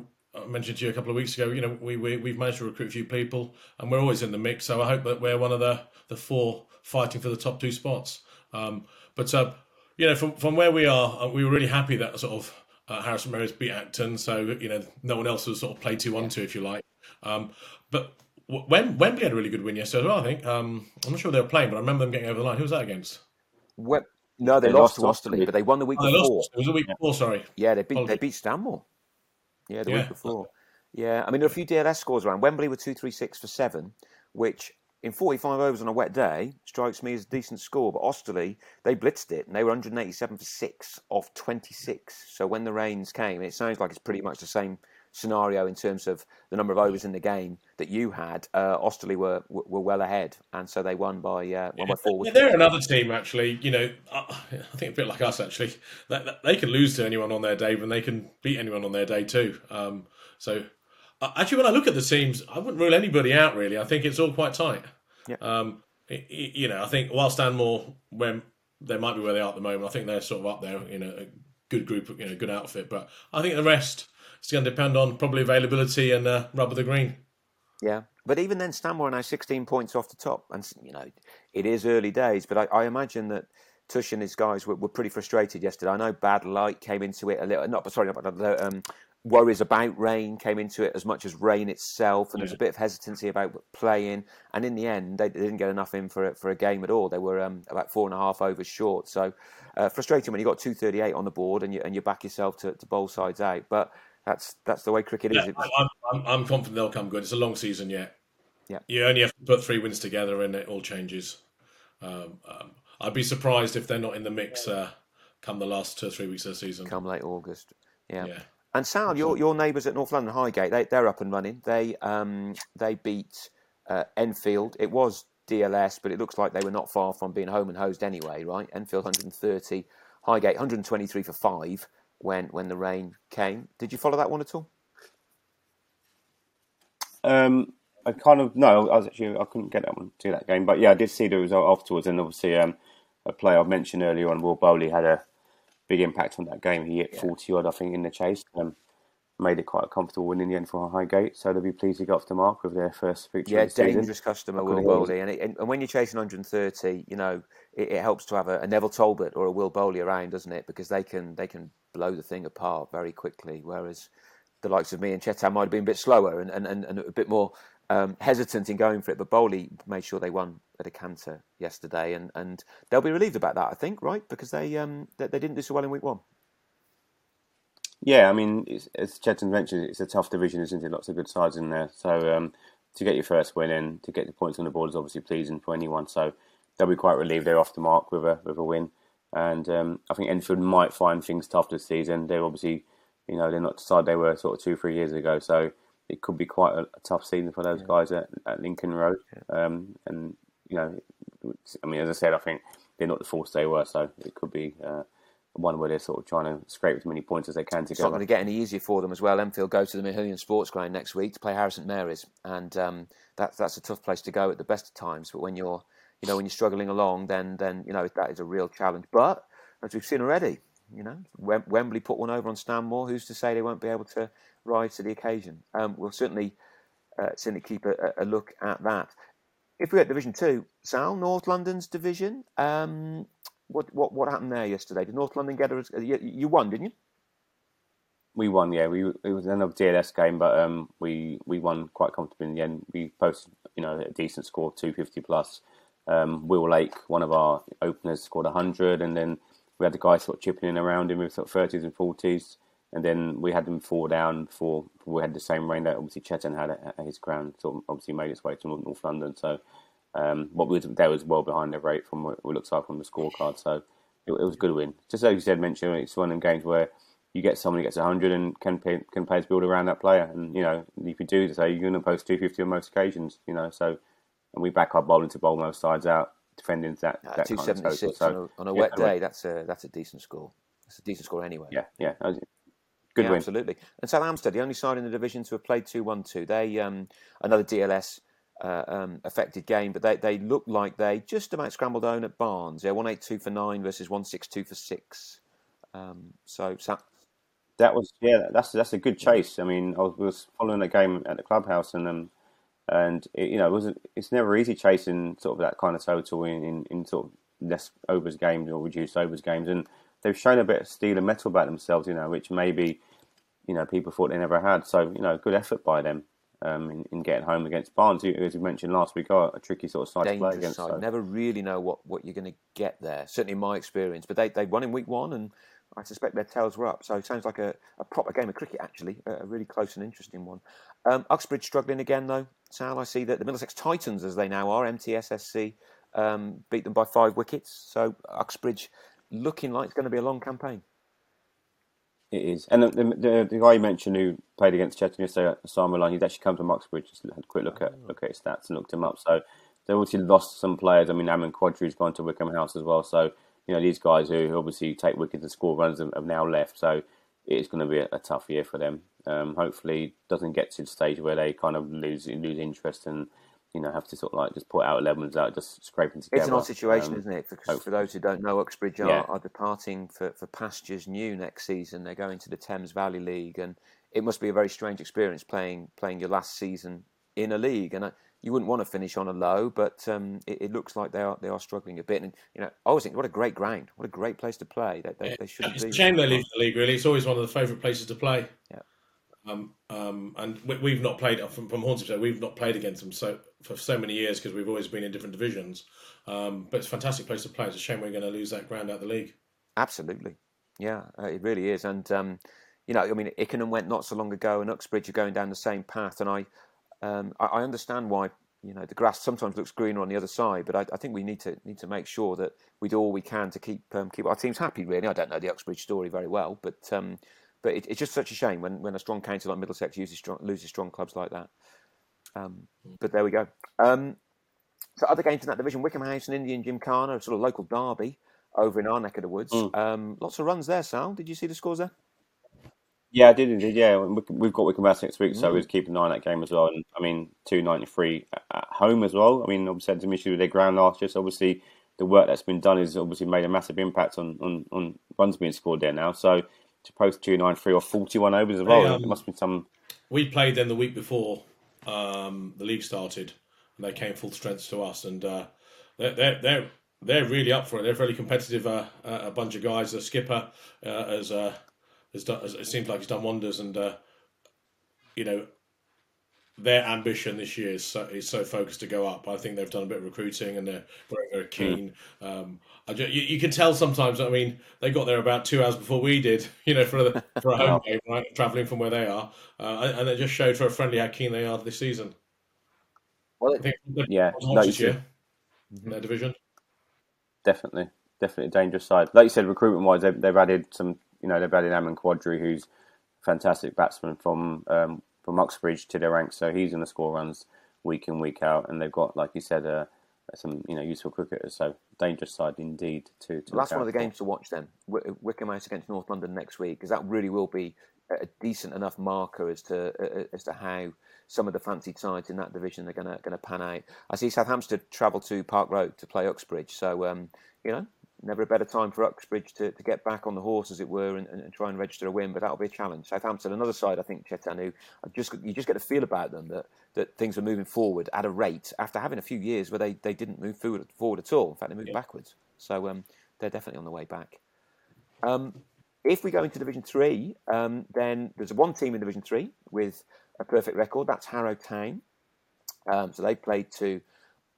I mentioned to you a couple of weeks ago. You know we, we we've managed to recruit a few people, and we're always in the mix. So I hope that we're one of the the four fighting for the top two spots. Um, but uh, you know from from where we are, uh, we were really happy that sort of uh, Harrow St Mary's beat Acton, so you know no one else was sort of played two one two if you like. Um, but w- when Wembley had a really good win yesterday as well. I think um, I'm not sure they were playing, but I remember them getting over the line. Who was that against? Web, No, they, They lost, lost to to Osterley, Osterley. but they won the week Oh, before. lost. It was a week before. Sorry. Yeah, they beat they beat Stanmore. Yeah, the Yeah. week before. Yeah, I mean there are a few DLS scores around. Wembley were two three six for seven, which in forty five overs on a wet day strikes me as a decent score. But Osterley they blitzed it and they were 187 for six off 26. So when the rains came, it sounds like it's pretty much the same scenario in terms of the number of overs in the game that you had. Uh, Osterley were were well ahead, and so they won by uh, won by four. Yeah, they're another team, actually. You know, I I think a bit like us, actually. That, that- they can lose to anyone on their day, and they can beat anyone on their day too. Um, so, uh, actually, when I look at the teams, I wouldn't rule anybody out. Really, I think it's all quite tight. Yeah. Um, you know, I think while Stanmore, when they might be where they are at the moment, I think they're sort of up there. Know, a good group, you know, good outfit. But I think the rest is going to depend on probably availability and uh, rub of the green. Yeah, but even then, Stanmore are now 16 points off the top, and you know it is early days. But I, I imagine that Tush and his guys were, were pretty frustrated yesterday. I know bad light came into it a little. Not sorry, not bad, um, worries about rain came into it as much as rain itself, and there was a bit of hesitancy about playing. And in the end, they, didn't get enough in for a, for a game at all. They were um, about four and a half overs short. So uh, frustrating when you got 238 on the board and you and you back yourself to, to bowl sides out. But that's that's the way cricket is. Yeah, It I'm, I'm, I'm confident they'll come good. It's a long season yet. Yeah. You only have to put three wins together and it all changes. Um, um, I'd be surprised if they're not in the mix uh, come the last two or three weeks of the season. come late August. Yeah. Yeah. And Sal, your your neighbours at North London Highgate, they they're up and running. They um they beat uh, Enfield. It was DLS, but it looks like they were not far from being home and hosed anyway, right? Enfield 130, Highgate 123 for five when when the rain came. Did you follow that one at all? Um, I kind of no, I was actually I couldn't get that one to that game, but yeah, I did see the result afterwards, and obviously um, a player I mentioned earlier on, Will Bowley, had a big impact on that game. He hit forty odd, I think, in the chase, um, made it quite a comfortable win in the end for Highgate. So they'll be pleased to get off the mark with their first victory Yeah, the season. dangerous customer, Will Bowley, and, it, and and when you're chasing 130, you know it, it helps to have a, a Neville Talbot or a Will Bowley around, doesn't it? Because they can they can blow the thing apart very quickly. Whereas the likes of me and Chetan might have been a bit slower and, and, and, and a bit more um, hesitant in going for it. But Bowley made sure they won at a canter yesterday, and, and they'll be relieved about that, I think, right? Because they um they, they didn't do so well in week one. Yeah, I mean, it's, as Chetan mentioned, it's a tough division, isn't it? Lots of good sides in there. So um, to get your first win and to get the points on the board is obviously pleasing for anyone. So they'll be quite relieved they're off the mark with a with a win. And um, I think Enfield might find things tough this season. They're obviously, you know, they're not the side they were sort of two, three years ago. So it could be quite a, a tough season for those guys at, at Lincoln Road. Um, and you know, I mean, as I said, I think they're not the force they were. So it could be. Uh, one where they're sort of trying to scrape as many points as they can together. It's not going to get any easier for them as well. Enfield go to the Mahillion Sports Ground next week to play Harrow St Mary's, and um, that's that's a tough place to go at the best of times. But when you're you know when you're struggling along, then then you know that is a real challenge. But as we've seen already, you know Wem- Wembley put one over on Stanmore. Who's to say they won't be able to rise to the occasion? Um, we'll certainly uh, certainly keep a, a look at that. If we're at Division Two, Sal, North London's division. Um, what what what happened there yesterday? Did North London get a? You, won, didn't you? We won, yeah. We it was another DLS game, but um, we we won quite comfortably in the end. We posted, you know, a decent score, two fifty plus. Um, Will Lake, one of our openers, scored hundred, and then we had the guys sort of chipping in around him with sort of thirties and forties, and then we had them four down before we had the same rain that obviously Chetan had at, at his ground. Sort of obviously made its way to North London, so um, what was that was well behind the rate from what it looks like from the scorecard. So it, it was a good win. Just as you said, mention it's one of them games where you get someone who gets 100 and can pay, can players build around that player. And, you know, if you do so, you're going to post 250 on most occasions, you know. So, and we back our bowling to bowl most sides out, defending that, Uh, that two kind of. So, on a, on a yeah, wet day. That's a that's a decent score. That's a decent score anyway. yeah, yeah. Good Yeah, win. absolutely. And South Hampstead, the only side in the division to have played two one two. They um, another DLS uh, um, affected game, but they they look like they just about scrambled on at Barnes. Yeah, one eight two for nine versus one six two for six. Um, so Sa- That was yeah. That's that's a good chase. I mean, I was, was following the game at the clubhouse, and um, and it, you know, it wasn't. It's never easy chasing sort of that kind of total in, in, in sort of less overs games or reduced overs games, and they've shown a bit of steel and metal about themselves. You know, which maybe you know people thought they never had. So you know, good effort by them. Um, in, in, getting home against Barnes, as you mentioned last week, are a tricky sort of side Dangerous to play against. Side. So. Never really know what, what you're going to get there. Certainly in my experience, but they they won in week one, and I suspect their tails were up. So it sounds like a, a proper game of cricket, actually, a, really close and interesting one. Um, Uxbridge struggling again, though. Sal, I see that the Middlesex Titans, as they now are, MTSSC, um, beat them by five wickets. So Uxbridge looking like it's going to be a long campaign. It is. And the, the, the, guy you mentioned who played against Chetan yesterday, Simon Line, he's actually come from Uxbridge. Just had a quick look at oh. look at his stats and looked him up. So they obviously lost some players. I mean, Ammon Quadri's gone to Wycombe House as well. So, you know, these guys who obviously take wickets and score runs have, have now left. So it's going to be a, a tough year for them. Um, hopefully, doesn't get to the stage where they kind of lose lose interest and you know have to sort of like just put out 11s out, just scraping together. It's an odd situation, um, isn't it? Because for those who don't know, Uxbridge are, yeah. are departing for, for pastures new next season. They're going to the Thames Valley League, and it must be a very strange experience playing playing your last season in a league. And I, you wouldn't want to finish on a low, but um, it, it, looks like they are they are struggling a bit. And you know, I always think, what a great ground, what a great place to play. They, they, they shouldn't it's be. a shame they leave the league. Really, it's always one of the favourite places to play. Yeah. Um, um, and we, have not played from from Hornsey. We've not played against them so for so many years because we've always been in different divisions. Um, but it's a fantastic place to play. It's a shame we're going to lose that ground out of the league. Absolutely, yeah, uh, it really is. And um, you know, I mean, Ickenham went not so long ago, and Uxbridge are going down the same path. And I, um, I, I understand why you know the grass sometimes looks greener on the other side, but I, I, think we need to need to make sure that we do all we can to keep um, keep our teams happy. Really, I don't know the Uxbridge story very well, but um, but it, it's just such a shame when, when a strong county like Middlesex uses strong, loses strong clubs like that. Um, but there we go. Um, so other games in that division, Wycombe House and Indian Gymkhana, a sort of local derby over in our neck of the woods. Mm. Um, lots of runs there, Sal. Did you see the scores there? Yeah, I did indeed. Yeah, we've got Wycombe House next week, so mm. we'll keep an eye on that game as well. And I mean, two ninety three at home as well. I mean, obviously had some issues with their ground last year, so obviously the work that's been done has obviously made a massive impact on, on, on runs being scored there now. So to post two nine three or forty one overs as well. Hey, um, there must be some. We played them the week before um, the league started, and they came full strength to us, and uh, they're, they're they're they're really up for it. They're a very competitive uh, a bunch of guys. The skipper uh, has uh, has done. It seems like he's done wonders, and uh, you know their ambition this year is so, is so focused to go up. I think they've done a bit of recruiting and they're very, very keen. Mm. Um, just, you, you, can tell sometimes. I mean, they got there about two hours before we did. You know, for the, for a home game, right? Traveling from where they are, uh, and it just showed for a friendly how keen they are this season. Well, I think yeah, like this year in their division. Definitely, definitely a dangerous side. Like you said, recruitment wise, they've, they've added some. You know, they've added Ammon Quadri, who's a fantastic batsman from um, from Uxbridge to their ranks, so he's going to score runs week in week out, and they've got, like you said, uh, some you know useful cricketers. So dangerous side indeed. To, to well, that's one of the games to watch then. House against North London next week, because that really will be a decent enough marker as to uh, as to how some of the fancied sides in that division are going to going to pan out. I see South Hampstead travel to Park Road to play Uxbridge, so um, you know never a better time for Uxbridge to, to get back on the horse, as it were, and, and, try and register a win. But that'll be a challenge. South Hampstead, another side, I think, Chetanu, just you just get a feel about them that, that things are moving forward at a rate after having a few years where they, they didn't move forward, forward at all. In fact, they moved yeah. backwards. So um, they're definitely on the way back. Um, if we go into Division Three, um, then there's one team in Division Three with a perfect record. That's Harrow Town. Um, so they played to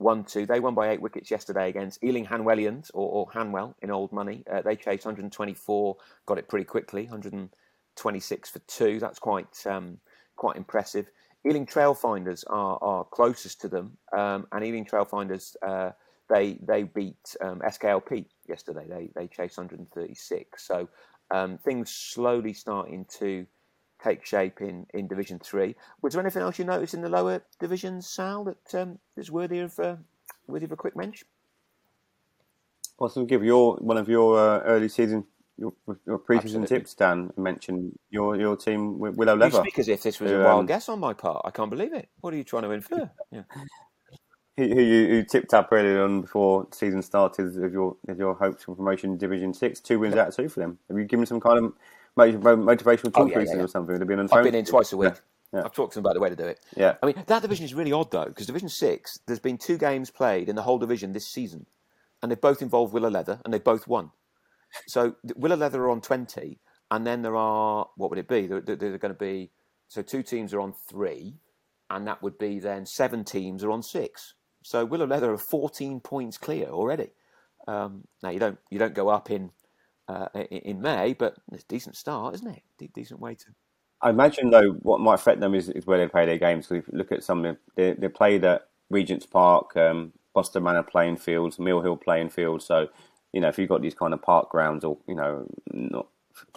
1 2. They won by eight wickets yesterday against Ealing Hanwellians, or, or Hanwell in old money. Uh, they chased 124, got it pretty quickly, 126 for two. That's quite um, quite impressive. Ealing Trailfinders are, are closest to them, um, and Ealing Trailfinders uh, they they beat um, SKLP yesterday. They they chased 136. So um, things slowly starting to take shape in, in Division Three. Was there anything else you noticed in the lower divisions, Sal, that um, is worthy of uh, worthy of a quick mention? Well, so give your one of your uh, early season your, your preseason tips, Dan. Mention your your team Willow Leather. You speak as if this was who, a wild um, guess on my part. I can't believe it. What are you trying to infer? Yeah. who, who you who tipped up earlier on before season started of your of your hopes for promotion Division Six, two wins out of two for them. Have you given some kind of motivational talk oh, yeah, yeah, or something? Would have been on I've been in twice a week. Yeah. I've talked to them about the way to do it. Yeah. I mean, that division is really odd, though, because Division 6, there's been two games played in the whole division this season, and they've both involved Willow Leather, and they've both won. So Willow Leather are on 20, and then there are, what would it be? They're, they're going to be, so two teams are on three, and that would be then seven teams are on six. So Willow Leather are 14 points clear already. Um, now you don't you don't go up in uh, in May, but it's a decent start, isn't it? De- decent way to. I imagine though what might affect them is, is where they play their games. So if you look at some, of they they played at Regent's Park, um, Boston Manor playing fields, Mill Hill playing fields. So you know if you've got these kind of park grounds or you know not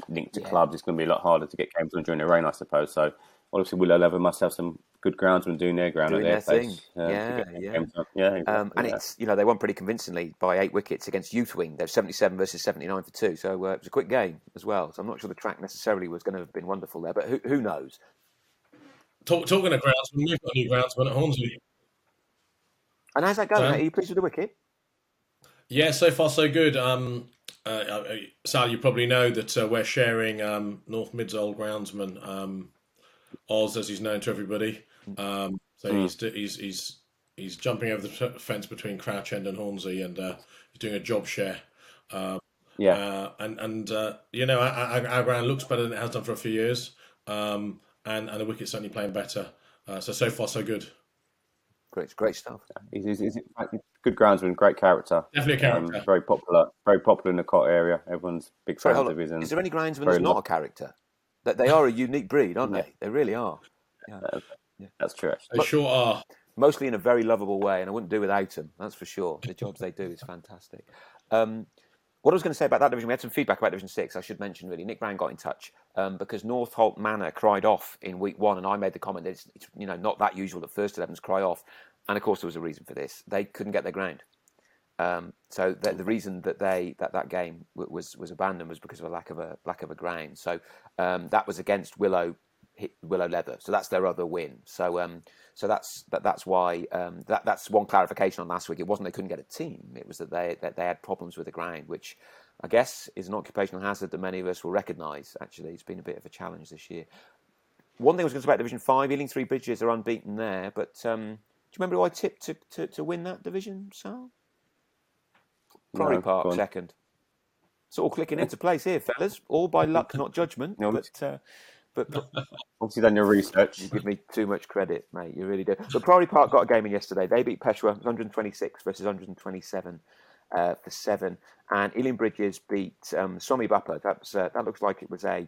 linked to Yeah. clubs, it's going to be a lot harder to get games on during the rain, I suppose. So obviously Willow Leather must have some good groundsmen doing their ground Doing at their, their place. thing. um, Yeah, yeah. yeah, exactly, Um, and yeah. it's you know they won pretty convincingly by eight wickets against Youthwing. They're 77 versus 79 for two, so uh, it was a quick game as well. So I'm not sure the track necessarily was going to have been wonderful there, but who, who knows? Talk, talking of groundsmen, we've got a new groundsman at Hornsey. And how's that going? Sam? Are you pleased with the wicket? Yeah, so far so good. Um, uh, uh, Sal, you probably know that uh, we're sharing um, North Mid's old groundsman, um, Oz, as he's known to everybody. Um, so he's, he's he's he's jumping over the fence between Crouch End and Hornsey, and uh, he's doing a job share. yeah. Uh, and and uh, you know our, our, our ground looks better than it has done for a few years, um, and and the wicket's certainly playing better. Uh, so so far so good. Great, great stuff. He's, he's, he's good groundsman, great character. Definitely a Um, character. very popular, very popular in the cot area. Everyone's big Sorry, fans of his. Is there any groundsman very that's not lo- a character? That they are a unique breed, aren't they? They really are. Yeah. That's true. Actually. They sure are. Mostly in a very lovable way, and I wouldn't do without them. That's for sure. The jobs they do is fantastic. Um, what I was going to say about that division, we had some feedback about Division Six. I should mention really. Nick Brown got in touch um, because Northolt Manor cried off in Week One, and I made the comment that it's, it's you know not that usual that first 11s cry off, and of course there was a reason for this. They couldn't get their ground. Um, so the, the reason that they that that game was was abandoned was because of a lack of a lack of a ground. So um, that was against Willow Willow Leather. So that's their other win. So um, so that's that, that's why um, that that's one clarification on last week. It wasn't they couldn't get a team. It was that they that they had problems with the ground, which I guess is an occupational hazard that many of us will recognise. Actually, it's been a bit of a challenge this year. One thing I was going to say about Division Five, Ealing Three Bridges are unbeaten there. But um, do you remember who I tipped to, to, to win that division, Sal? Priory No, Park second. It's all clicking into place here, fellas. All by luck, not judgment. No, but uh, but Obviously, done your research. you give me too much credit, mate. You really do. But Priory Park got a game in yesterday. They beat Peshawar 126 versus 127 uh, for seven, and Ealing Bridges beat um, Somi Bappa. That was uh, that looks like it was a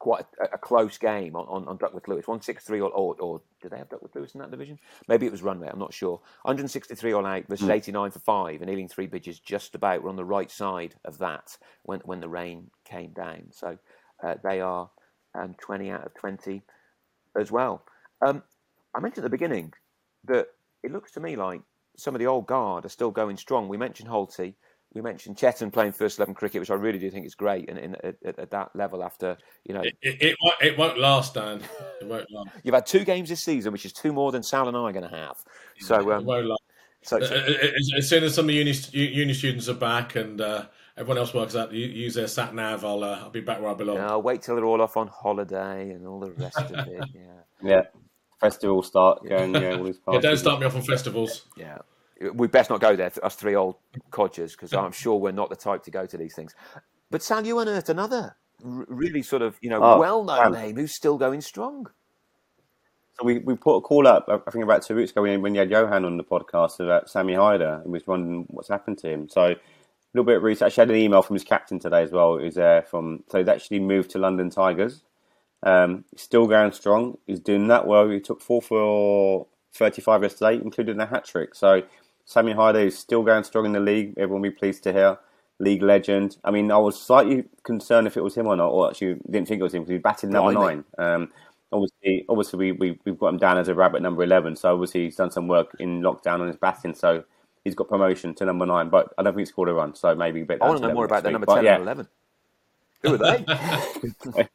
quite a, a close game on, on, on Duckworth Lewis. 163 or, or or did they have Duckworth Lewis in that division? Maybe it was Runway. I'm not sure. 163 all out versus 89 for five, and Ealing Three Bridges just about were on the right side of that when when the rain came down. So uh, they are um, 20 out of 20 as well. Um, I mentioned at the beginning that it looks to me like some of the old guard are still going strong. We mentioned Holty, we mentioned Chetan playing first eleven cricket, which I really do think is great, and, and at, at, at that level, after you know It, it, it, won't, it won't last, Dan. It won't last. you've had two games this season, which is two more than Sal and I are going to have. So, it um, won't last. so, Uh, so As, as soon as some of the uni, uni students are back and uh, everyone else works out, use their sat nav, I'll, uh, I'll be back where I belong. I'll wait till they're all off on holiday and all the rest of it. Yeah, Yeah. Festival start going. Yeah, all these Yeah, don't start me off on festivals. yeah. We best not go there, us three old codgers, because I'm sure we're not the type to go to these things. But Sal, you unearthed another really sort of you know Oh, well-known name who's still going strong. So we, we put a call up, I think about two weeks ago when, when you had Johan on the podcast about Sammy Hyder and was wondering what's happened to him. So a little bit of research. Actually, I had an email from his captain today as well. Who's there from? So he's actually moved to London Tigers. Um, he's still going strong. He's doing that well. He took four for thirty-five yesterday, including a hat trick. So Sammy Hyder is still going strong in the league. Everyone will be pleased to hear. League legend. I mean, I was slightly concerned if it was him or not, or actually didn't think it was him because he batted number nine. Um, obviously, obviously we, we we've got him down as a rabbit number eleven. So obviously he's done some work in lockdown on his batting. So he's got promotion to number nine. But I don't think he scored a run. So maybe a bit. I want to know more about the number But ten yeah, and eleven. Who are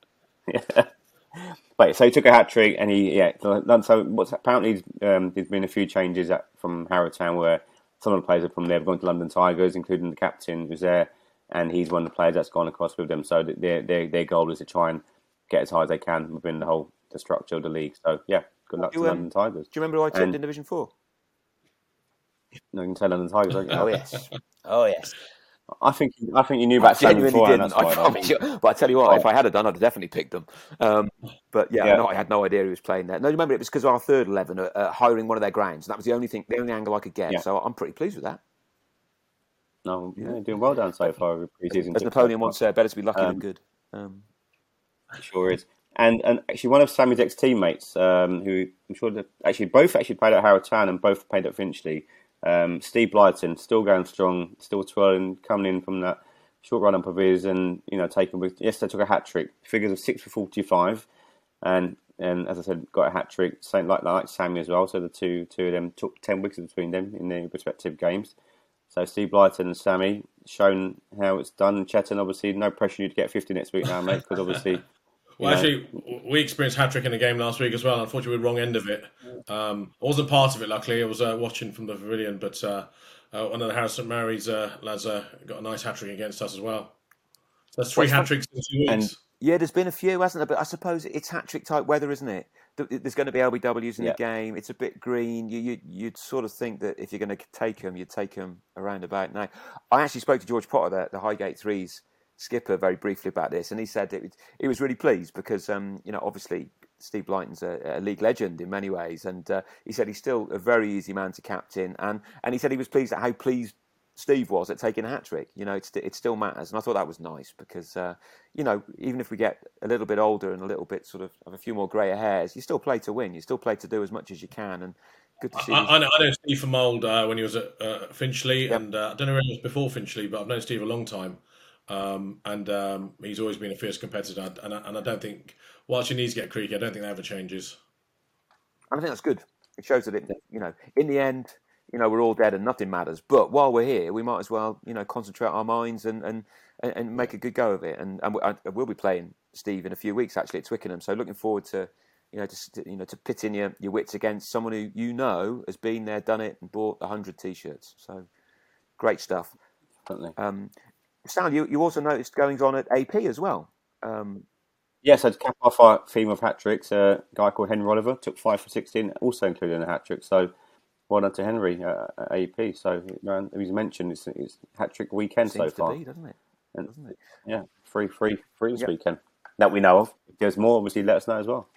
they? But so he took a hat trick, and he yeah. So, so what's apparently um, there's been a few changes at, from Harrowtown where some of the players are from there have gone to London Tigers, including the captain who's there, and he's one of the players that's gone across with them. So their their their goal is to try and get as high as they can within the whole the structure of the league. So yeah, good luck You, to um, London Tigers. Do you remember who I tipped in Division Four? No, you can say London Tigers. don't you? Oh yes, oh yes. I think I think you knew about Sammy beforehand. That's why, I, I but I tell you what, oh. if I had done, I'd have definitely picked them. Um, but yeah, yeah. No, I had no idea he was playing there. No, remember it was because of our third eleven uh, uh, hiring one of their grounds, and that was the only thing, the only angle I could get. Yeah. So I'm pretty pleased with that. No, yeah, doing well down so far preseason. As Napoleon once said, better to be lucky um, than good. Um, sure is. And and actually, one of Sammy's ex teammates, um, who I'm sure that actually both actually played at Harrow Town and both played at Finchley. Um, Steve Blyton still going strong, still twirling, coming in from that short run up of his, and you know taking with yesterday took a hat trick, figures of six for forty five, and and as I said, got a hat trick, same like like Sammy as well. So the two two of them took ten wickets between them in their respective games. So Steve Blyton and Sammy shown how it's done. Chetan, obviously, no pressure you to get 50 next week now, mate, because obviously. well, know. actually, we experienced hat trick in the game last week as well. Unfortunately, we were wrong end of it. Um, I wasn't part of it, luckily. I was uh, watching from the pavilion, but uh, uh, one of the Harrow St Mary's uh, lads uh, got a nice hat trick against us as well. So that's three hat tricks in two weeks. And, yeah, there's been a few, hasn't there? But I suppose it's hat trick type weather, isn't it? there's going to be LBWs in yeah. the game. It's a bit green. You, you you'd sort of think that if you're going to take them, you'd take them around about now. I actually spoke to George Potter, the, the Highgate Threes skipper, very briefly about this, and he said it, he was really pleased because um, you know obviously Steve Blyton's a, a league legend in many ways, and uh, he said he's still a very easy man to captain, and and he said he was pleased at how pleased Steve was at taking a hat trick. You know, it, it still matters, and I thought that was nice because uh, you know even if we get a little bit older and a little bit sort of have a few more grey hairs, you still play to win. You still play to do as much as you can, and good to see. I, I, know, I know, Steve from old uh, when he was at uh, Finchley, and uh, I don't know where he was before Finchley, but I've known Steve a long time, um, and um, he's always been a fierce competitor. And I, and I don't think whilst your knees get creaky, I don't think that ever changes. I think that's good. It shows that it, you know, in the end, you know, we're all dead and nothing matters. But while we're here, we might as well, you know, concentrate our minds and and, and make a good go of it. And and we'll be playing Steve in a few weeks actually at Twickenham. So looking forward to, you know, to you know to pitting your, your wits against someone who you know has been there, done it, and bought hundred t-shirts. So great stuff. Certainly. Um, Sal, you, you also noticed goings on at AP as well. Um, yes, yeah, so to cap off our theme of hat tricks, a guy called Henry Oliver took five for sixteen, also including a hat trick. So well done to Henry uh, at AP. So man, as mentioned, it's, it's hat trick weekend so far, be, doesn't it? And, doesn't it? Yeah, free, free, free this yep. weekend that we know of. If there's more, obviously, let us know as well.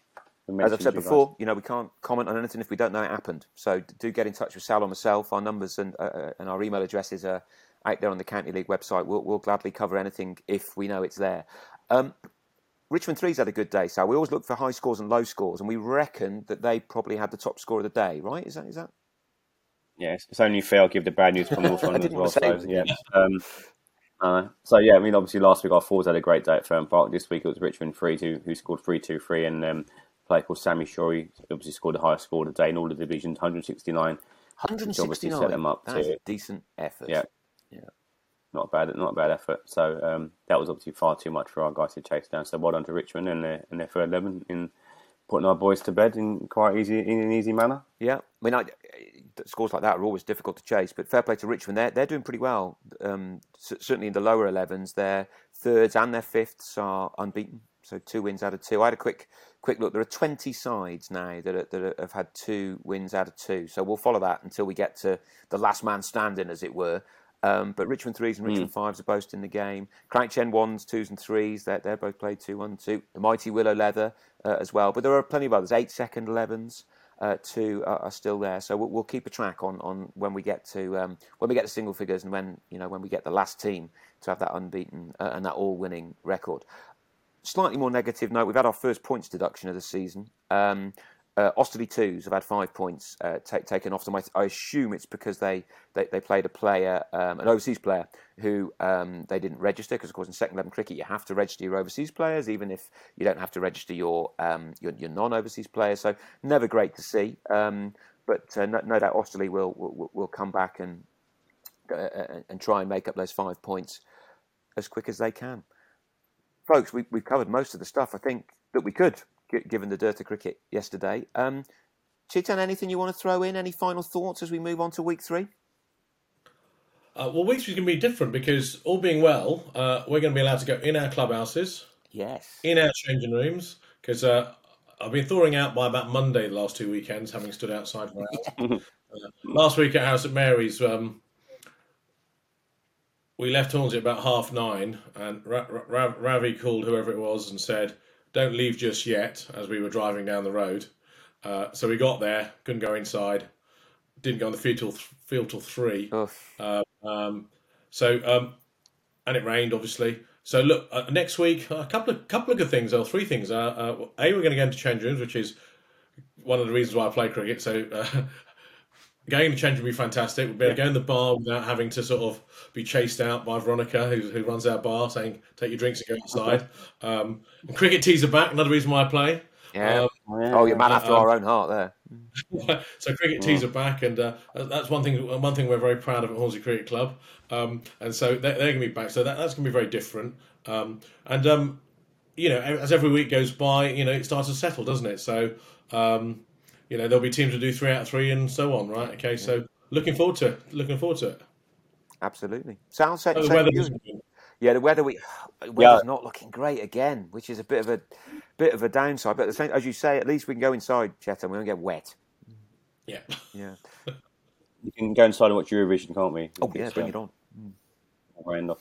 As I've said before, guys. you know we can't comment on anything if we don't know it happened. So do get in touch with Sal or myself. Our numbers and uh, uh, and our email addresses are out there on the County League website. We'll, we'll gladly cover anything if we know it's there. Um, Richmond Three's had a good day, so we always look for high scores and low scores, and we reckon that they probably had the top score of the day. Right? Is that is that yeah, it's only fair. I'll give the bad news from North London as well. So, yeah. Um, uh, so yeah, I mean, obviously last week our fours had a great day at Fern Park. This week it was Richmond three who, who scored three two three, and um, a player called Sammy Shorey obviously scored the highest score of the day in all the divisions, 169. 169. Set them up That's to, a decent effort. Yeah, not bad, not a bad effort. So um, that was obviously far too much for our guys to chase down. So well done to Richmond and their and their third eleven in putting our boys to bed in quite easy in an easy manner. Yeah, I mean, I, scores like that are always difficult to chase. But fair play to Richmond, they're they're doing pretty well. Um, certainly in the lower 11s, their thirds and their fifths are unbeaten. So two wins out of two. I had a quick quick look. There are 20 sides now that are, that have had two wins out of two. So we'll follow that until we get to the last man standing, as it were. Um, but Richmond threes and. Richmond mm. fives are both in the game. Crouch ones, twos, and threes. They're, they're both played two, one, two. The mighty Willow Leather uh, as well. But there are plenty of others. Eight second elevens. Uh, two are, are, still there, so we'll, we'll, keep a track on, on when we get to um, when we get to single figures and when you know when we get the last team to have that unbeaten uh, and that all winning record. Slightly more negative note: we've had our first points deduction of the season. Um, uh, twos have had five points uh, t- taken off them. I, I, assume it's because they, they, they played a player, um, an overseas player, who um, they didn't register. Because of course, in second eleven cricket, you have to register your overseas players, even if you don't have to register your um, your, your non-overseas players. So never great to see. Um, but uh, no, no, doubt Osterley will, will will come back and uh, uh, and try and make up those five points as quick as they can. Folks, we, we've covered most of the stuff I think that we could given the dirt of cricket yesterday. Um, Chetan, anything you want to throw in? Any final thoughts as we move on to week three? Uh, well, week three is going to be different because, all being well, uh, we're going to be allowed to go in our clubhouses. Yes. In our changing rooms because uh, I've been thawing out by about Monday the last two weekends, having stood outside for hours. Uh, last week at House at Mary's, um, we left Hornsey about half nine, and Ra- Ra- Ravi called whoever it was and said, "Don't leave just yet." As we were driving down the road, uh, so we got there, couldn't go inside, didn't go on the field till field till three. Uh, um, so um, and it rained obviously. So look, uh, next week a couple of couple of good things, or three things. Uh, uh, a, we're going to get into change rooms, which is one of the reasons why I play cricket. So going to change would be fantastic. We'd be able to go in the bar without having to sort of be chased out by Veronica, who, who runs our bar, saying "Take your drinks and go outside." Um, cricket tees are back. Another reason why I play. Yeah. Um, oh, you're man after um, our own heart there. so cricket tees are back, and uh, that's one thing. One thing we're very proud of at Hornsey Cricket Club, um, and so they're, they're going to be back. So that, that's going to be very different. Um, and um, you know, as every week goes by, you know, it starts to settle, doesn't it? So um, you know, there'll be teams to do three out of three and so on, right? Okay, so looking forward to it. Looking forward to it. Absolutely. Sounds like the yeah, the weather we weather's yeah. not looking great again, which is a bit of a bit of a downside. But the same, as you say, at least we can go inside, Chet, and we don't get wet. Yeah, yeah. You can go inside and watch Eurovision, can't we? Oh yeah, bring it on. Mm.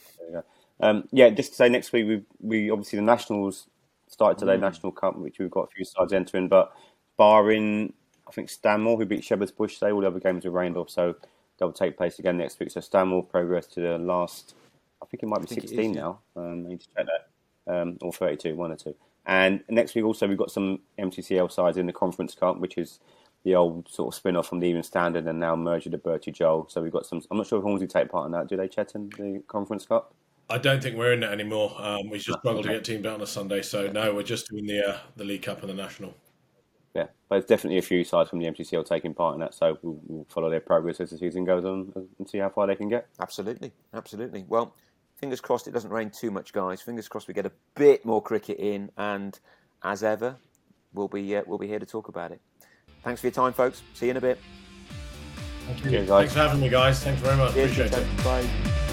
Um, yeah, just to say, next week we we obviously the nationals started today, mm. National Cup, which we've got a few sides entering, but barring I think Stanmore, who beat Shepherd's Bush today, all the other games were rained off, so they'll take place again next week. So Stanmore progress to the last I think it might be 16 is, now. Um, I need to check that. Um, or 32, one or two. And next week also we've got some MCCL sides in the Conference Cup, which is the old sort of spin-off from the Evening Standard and now merged with the Bertie Joel. So we've got some. I'm not sure if Hornsey take part in that. Do they, Chetan, the Conference Cup? I don't think we're in it anymore. Um, we just struggled to get teams out on a Sunday, so no, we're just doing the uh, the League Cup and the National. Yeah, but there's definitely a few sides from the MCCL taking part in that, so we'll, we'll follow their progress as the season goes on and see how far they can get. Absolutely, absolutely. Well, fingers crossed it doesn't rain too much, guys. Fingers crossed we get a bit more cricket in, and as ever, we'll be uh, we'll be here to talk about it. Thanks for your time, folks. See you in a bit. Thank you. Thanks for having me, guys. Thanks very much. Cheers, Appreciate it. Bye.